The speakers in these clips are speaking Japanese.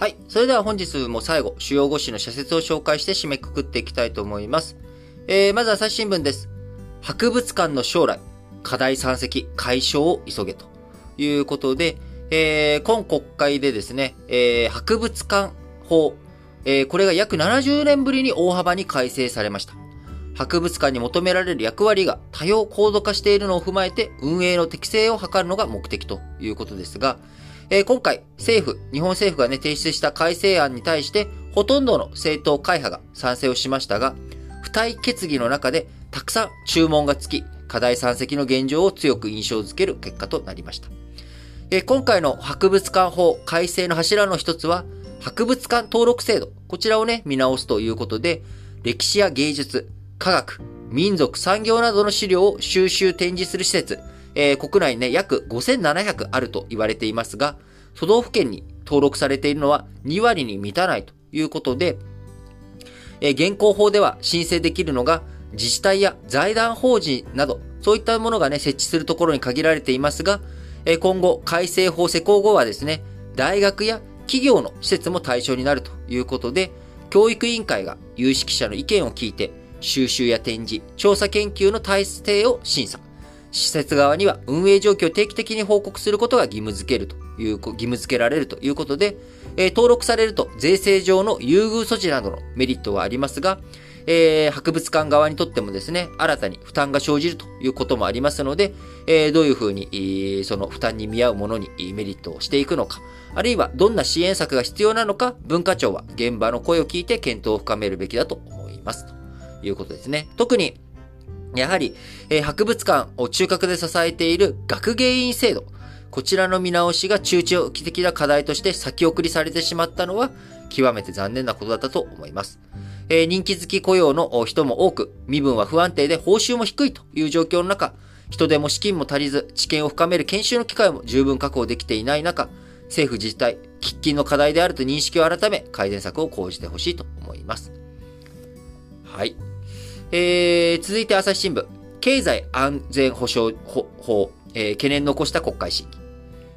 はい。それでは本日も最後、主要5紙の社説を紹介して締めくくっていきたいと思います。えー、まず朝日新聞です。博物館の将来、課題山積解消を急げということで、えー、今国会でですね、えー、博物館法、えー、これが約70年ぶりに大幅に改正されました。博物館に求められる役割が多様高度化しているのを踏まえて運営の適正を図るのが目的ということですが、えー、今回政府、日本政府がね、提出した改正案に対してほとんどの政党会派が賛成をしましたが、付帯決議の中でたくさん注文がつき、課題山積の現状を強く印象づける結果となりました。え今回の博物館法改正の柱の一つは、博物館登録制度、こちらをね、見直すということで、歴史や芸術、科学、民族、産業などの資料を収集展示する施設、えー、国内ね、約5700あると言われていますが、都道府県に登録されているのは2割に満たないということで、えー、現行法では申請できるのが自治体や財団法人など、そういったものがね、設置するところに限られていますが、え今後、改正法施行後はですね、大学や企業の施設も対象になるということで、教育委員会が有識者の意見を聞いて、収集や展示、調査研究の体制を審査。施設側には運営状況を定期的に報告することが義務付けるという、義務付けられるということで、えー、登録されると税制上の優遇措置などのメリットはありますが、えー、博物館側にとってもですね、新たに負担が生じるということもありますので、えー、どういうふうに、えー、その負担に見合うものにメリットをしていくのか、あるいはどんな支援策が必要なのか、文化庁は現場の声を聞いて検討を深めるべきだと思います。ということですね。特に、やはり、えー、博物館を中核で支えている学芸員制度、こちらの見直しが中長期的な課題として先送りされてしまったのは、極めて残念なことだったと思います。えー、人気付き雇用の人も多く、身分は不安定で報酬も低いという状況の中、人手も資金も足りず、知見を深める研修の機会も十分確保できていない中、政府自治体、喫緊の課題であると認識を改め、改善策を講じてほしいと思います。はい。えー、続いて朝日新聞。経済安全保障法、えー、懸念残した国会審議。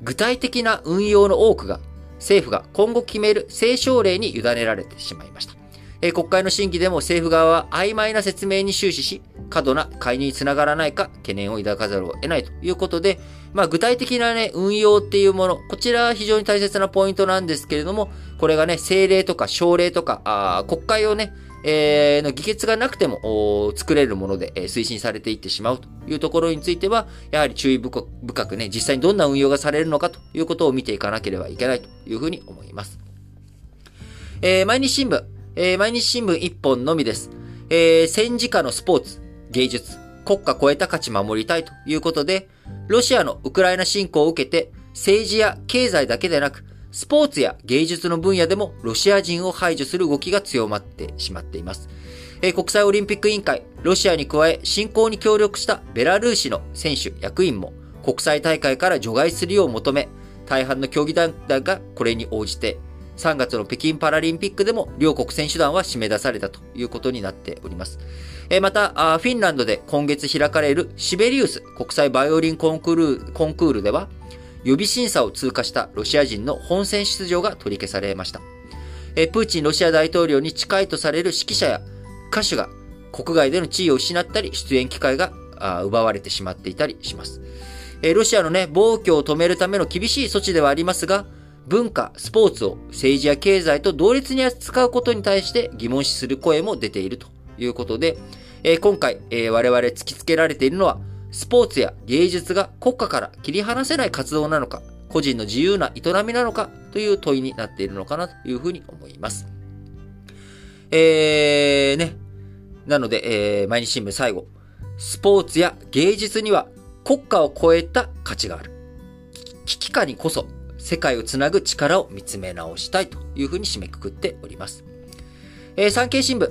具体的な運用の多くが、政府が今後決める政省令に委ねられてしまいました。え国会の審議でも政府側は曖昧な説明に終始し、過度な介入につながらないか懸念を抱かざるを得ないということで、まあ具体的なね、運用っていうもの、こちらは非常に大切なポイントなんですけれども、これがね、政令とか省令とか、あ国会をね、えー、の議決がなくても作れるもので、推進されていってしまうというところについては、やはり注意深くね、実際にどんな運用がされるのかということを見ていかなければいけないというふうに思います。えー、毎日新聞。えー、毎日新聞一本のみです。えー、戦時下のスポーツ、芸術、国家超えた価値守りたいということで、ロシアのウクライナ侵攻を受けて、政治や経済だけでなく、スポーツや芸術の分野でもロシア人を排除する動きが強まってしまっています。え、国際オリンピック委員会、ロシアに加え侵攻に協力したベラルーシの選手、役員も国際大会から除外するよう求め、大半の競技団がこれに応じて3月の北京パラリンピックでも両国選手団は締め出されたということになっております。えまた、フィンランドで今月開かれるシベリウス国際バイオリンコンクールコンクールでは、予備審査を通過したロシア人の本選出場が取り消されました。えプーチンロシア大統領に近いとされる指揮者や歌手が国外での地位を失ったり、出演機会が奪われてしまっていたりします。えロシアのね、暴挙を止めるための厳しい措置ではありますが、文化、スポーツを政治や経済と同列に扱うことに対して疑問視する声も出ているということで、え、今回、え、我々突きつけられているのは、スポーツや芸術が国家から切り離せない活動なのか、個人の自由な営みなのかという問いになっているのかなというふうに思います。えー、ね。なので、えー、毎日新聞最後。スポーツや芸術には国家を超えた価値がある。危機下にこそ世界をつなぐ力を見つめ直したいというふうに締めくくっております。えー、産経新聞、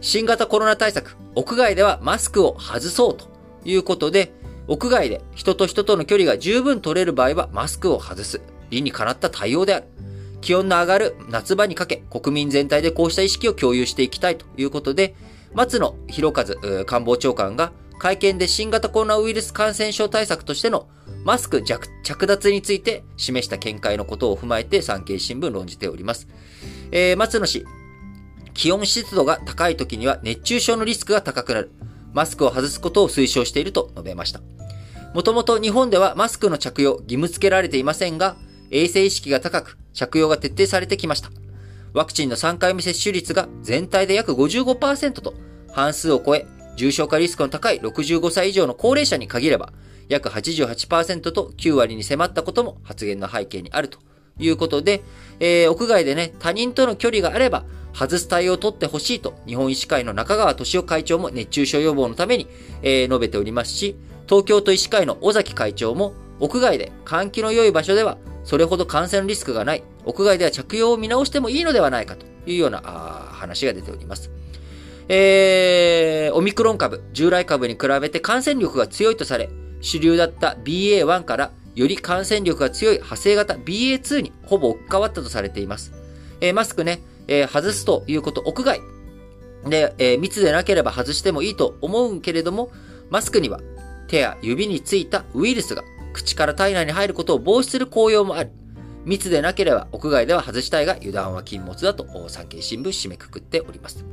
新型コロナ対策、屋外ではマスクを外そうとということで、屋外で人と人との距離が十分取れる場合はマスクを外す。理にかなった対応である。気温の上がる夏場にかけ、国民全体でこうした意識を共有していきたいということで、松野博一官房長官が会見で新型コロナウイルス感染症対策としてのマスク着脱について示した見解のことを踏まえて産経新聞論じております。えー、松野氏、気温湿度が高い時には熱中症のリスクが高くなる。マスクを外すことを推奨していると述べました。もともと日本ではマスクの着用義務付けられていませんが、衛生意識が高く着用が徹底されてきました。ワクチンの3回目接種率が全体で約55%と半数を超え、重症化リスクの高い65歳以上の高齢者に限れば、約88%と9割に迫ったことも発言の背景にあるということで、えー、屋外でね、他人との距離があれば、外す対応を取ってほしいと、日本医師会の中川敏夫会長も熱中症予防のために、えー、述べておりますし、東京都医師会の尾崎会長も、屋外で換気の良い場所では、それほど感染リスクがない、屋外では着用を見直してもいいのではないかというような話が出ております。えー、オミクロン株、従来株に比べて感染力が強いとされ、主流だった BA.1 からより感染力が強い派生型 BA.2 にほぼ置き換わったとされています。えー、マスクね、えー、外すということ、屋外で、えー、密でなければ外してもいいと思うけれども、マスクには手や指についたウイルスが口から体内に入ることを防止する効用もある。密でなければ屋外では外したいが油断は禁物だと産経新聞締めくくっております。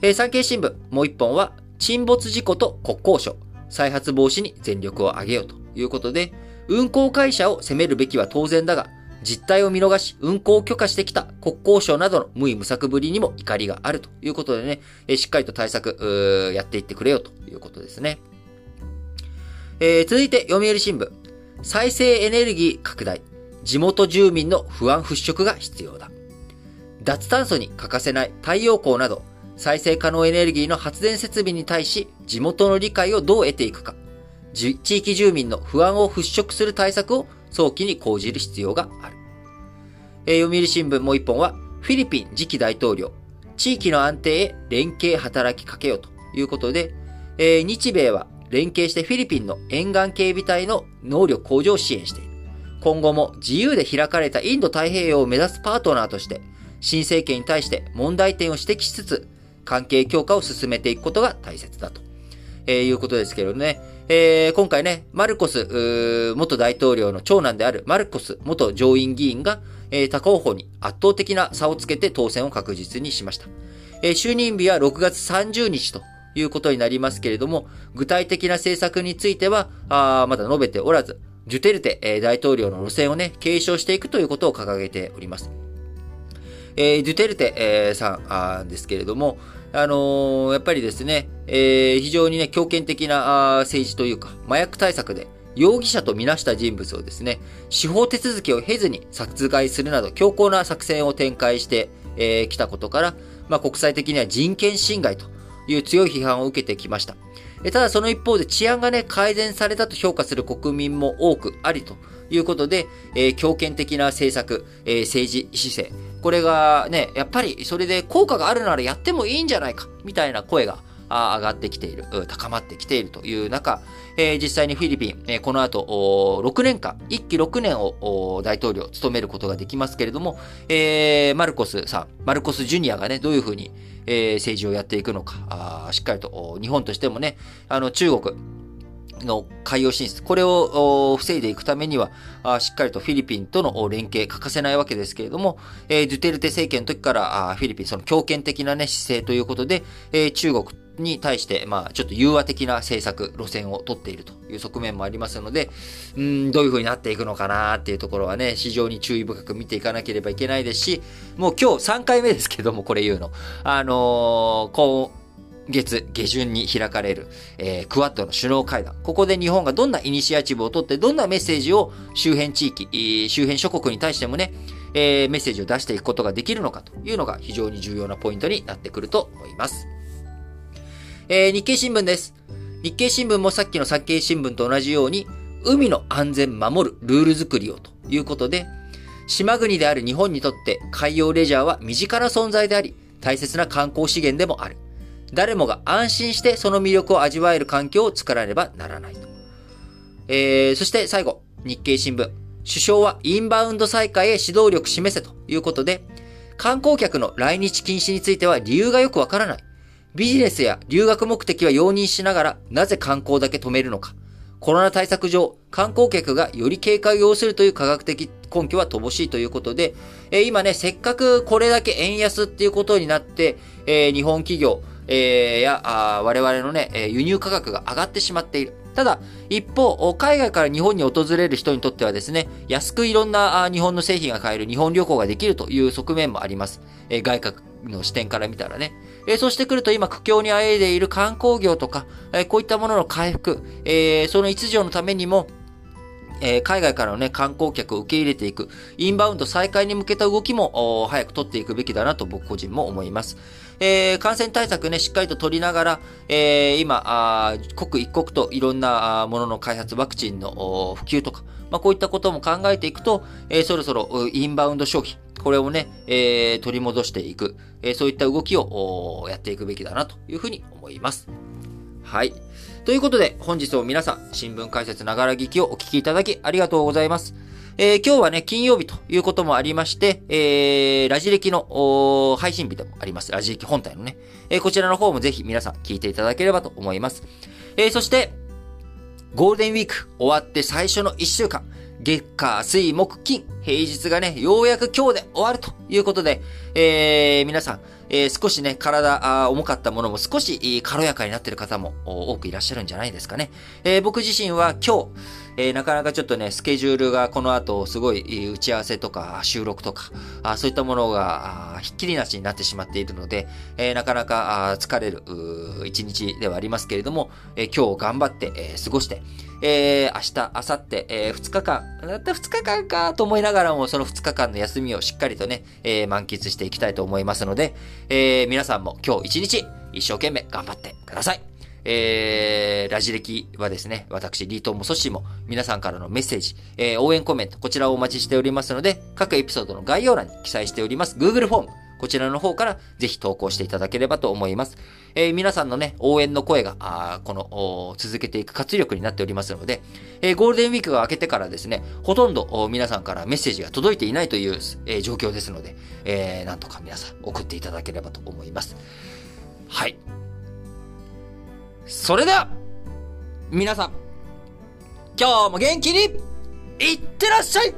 えー、産経新聞もう一本は沈没事故と国交省再発防止に全力を挙げようということで運航会社を責めるべきは当然だが実態を見逃し運航を許可してきた国交省などの無為無策ぶりにも怒りがあるということでね、え、しっかりと対策やっていってくれよということですね。えー、続いて読売新聞再生エネルギー拡大地元住民の不安払拭が必要だ。脱炭素に欠かせない太陽光など、再生可能エネルギーの発電設備に対し、地元の理解をどう得ていくか、地域住民の不安を払拭する対策を早期に講じる必要がある。えー、読売新聞もう一本は、フィリピン次期大統領、地域の安定へ連携働きかけようということで、えー、日米は連携してフィリピンの沿岸警備隊の能力向上を支援している。今後も自由で開かれたインド太平洋を目指すパートナーとして、新政権に対して問題点を指摘しつつ、関係強化を進めていくことが大切だと、えー、いうことですけどね。えー、今回ね、マルコス、元大統領の長男であるマルコス元上院議員が、えー、他候補に圧倒的な差をつけて当選を確実にしました。えー、就任日は6月30日ということになりますけれども、具体的な政策については、あまだ述べておらず、ジュテルテ、え大統領の路線をね、継承していくということを掲げております。えー、デュテルテ、え、さんですけれども、あのー、やっぱりですね、えー、非常にね、強権的な政治というか、麻薬対策で、容疑者とみなした人物をですね、司法手続きを経ずに殺害するなど強硬な作戦を展開してき、えー、たことから、まあ、国際的には人権侵害という強い批判を受けてきました。ただその一方で治安がね、改善されたと評価する国民も多くありということで、えー、強権的な政策、えー、政治姿勢、これがね、やっぱりそれで効果があるならやってもいいんじゃないか、みたいな声が上がってきている、高まってきているという中、えー、実際にフィリピン、えー、この後、6年間、1期6年を大統領を務めることができますけれども、えー、マルコスさん、マルコス・ジュニアがね、どういうふうに、え、政治をやっていくのか、あしっかりと日本としてもね、あの中国、の海洋進出、これを防いでいくためには、しっかりとフィリピンとの連携欠かせないわけですけれども、えー、ドゥテルテ政権の時からフィリピン、その強権的な、ね、姿勢ということで、え、中国に対して、まあ、ちょっと融和的な政策、路線を取っているという側面もありますので、うん、どういう風になっていくのかなっていうところはね、非常に注意深く見ていかなければいけないですし、もう今日3回目ですけども、これ言うの。あのー、今月下旬に開かれる、えー、クワッドの首脳会談。ここで日本がどんなイニシアチブを取って、どんなメッセージを周辺地域、周辺諸国に対してもね、えー、メッセージを出していくことができるのかというのが非常に重要なポイントになってくると思います。えー、日経新聞です。日経新聞もさっきの産経新聞と同じように、海の安全守るルール作りをということで、島国である日本にとって海洋レジャーは身近な存在であり、大切な観光資源でもある。誰もが安心してその魅力を味わえる環境を作らねばならないと。えー、そして最後、日経新聞。首相はインバウンド再開へ指導力示せということで、観光客の来日禁止については理由がよくわからない。ビジネスや留学目的は容認しながら、なぜ観光だけ止めるのか。コロナ対策上、観光客がより警戒を要するという科学的根拠は乏しいということで、えー、今ね、せっかくこれだけ円安っていうことになって、えー、日本企業、えー、やあ我々のね、輸入価格が上がってしまっている。ただ、一方、海外から日本に訪れる人にとってはですね、安くいろんな日本の製品が買える日本旅行ができるという側面もあります。えー、外国の視点から見たらね。えー、そうしてくると今苦境にあえいでいる観光業とか、えー、こういったものの回復、えー、その一助のためにも、えー、海外からのね、観光客を受け入れていく、インバウンド再開に向けた動きも、早く取っていくべきだなと僕個人も思います。えー、感染対策ね、しっかりと取りながら、えー、今、刻一刻といろんなものの開発、ワクチンの普及とか、まあ、こういったことも考えていくと、えー、そろそろインバウンド消費、これをね、えー、取り戻していく、えー、そういった動きをやっていくべきだなというふうに思います。はい。ということで、本日も皆さん、新聞解説ながら聞きをお聞きいただきありがとうございます。えー、今日はね、金曜日ということもありまして、えー、ラジ歴の配信日でもあります。ラジ歴本体のね、えー、こちらの方もぜひ皆さん聞いていただければと思います。えー、そして、ゴールデンウィーク終わって最初の1週間、月火水木金、平日がね、ようやく今日で終わるということで、えー、皆さん、えー、少しね、体あ、重かったものも少し軽やかになっている方も多くいらっしゃるんじゃないですかね。えー、僕自身は今日、えー、なかなかちょっとね、スケジュールがこの後すごい打ち合わせとか収録とか、あそういったものがひっきりなしになってしまっているので、えー、なかなか疲れる一日ではありますけれども、えー、今日頑張って、え、過ごして、えー、明日、明後日、えー、2日間、だった2日間かと思いながらも、その2日間の休みをしっかりとね、えー、満喫していきたいと思いますので、え、皆さんも今日一日、一生懸命頑張ってください。えー、ラジ歴はですね、私、リートもソシも皆さんからのメッセージ、えー、応援コメント、こちらをお待ちしておりますので、各エピソードの概要欄に記載しております Google フォーム、こちらの方からぜひ投稿していただければと思います。えー、皆さんのね、応援の声が、あこの、続けていく活力になっておりますので、えー、ゴールデンウィークが明けてからですね、ほとんど皆さんからメッセージが届いていないという、えー、状況ですので、えー、なんとか皆さん送っていただければと思います。はい。それでは、皆さん、今日も元気に、いってらっしゃい。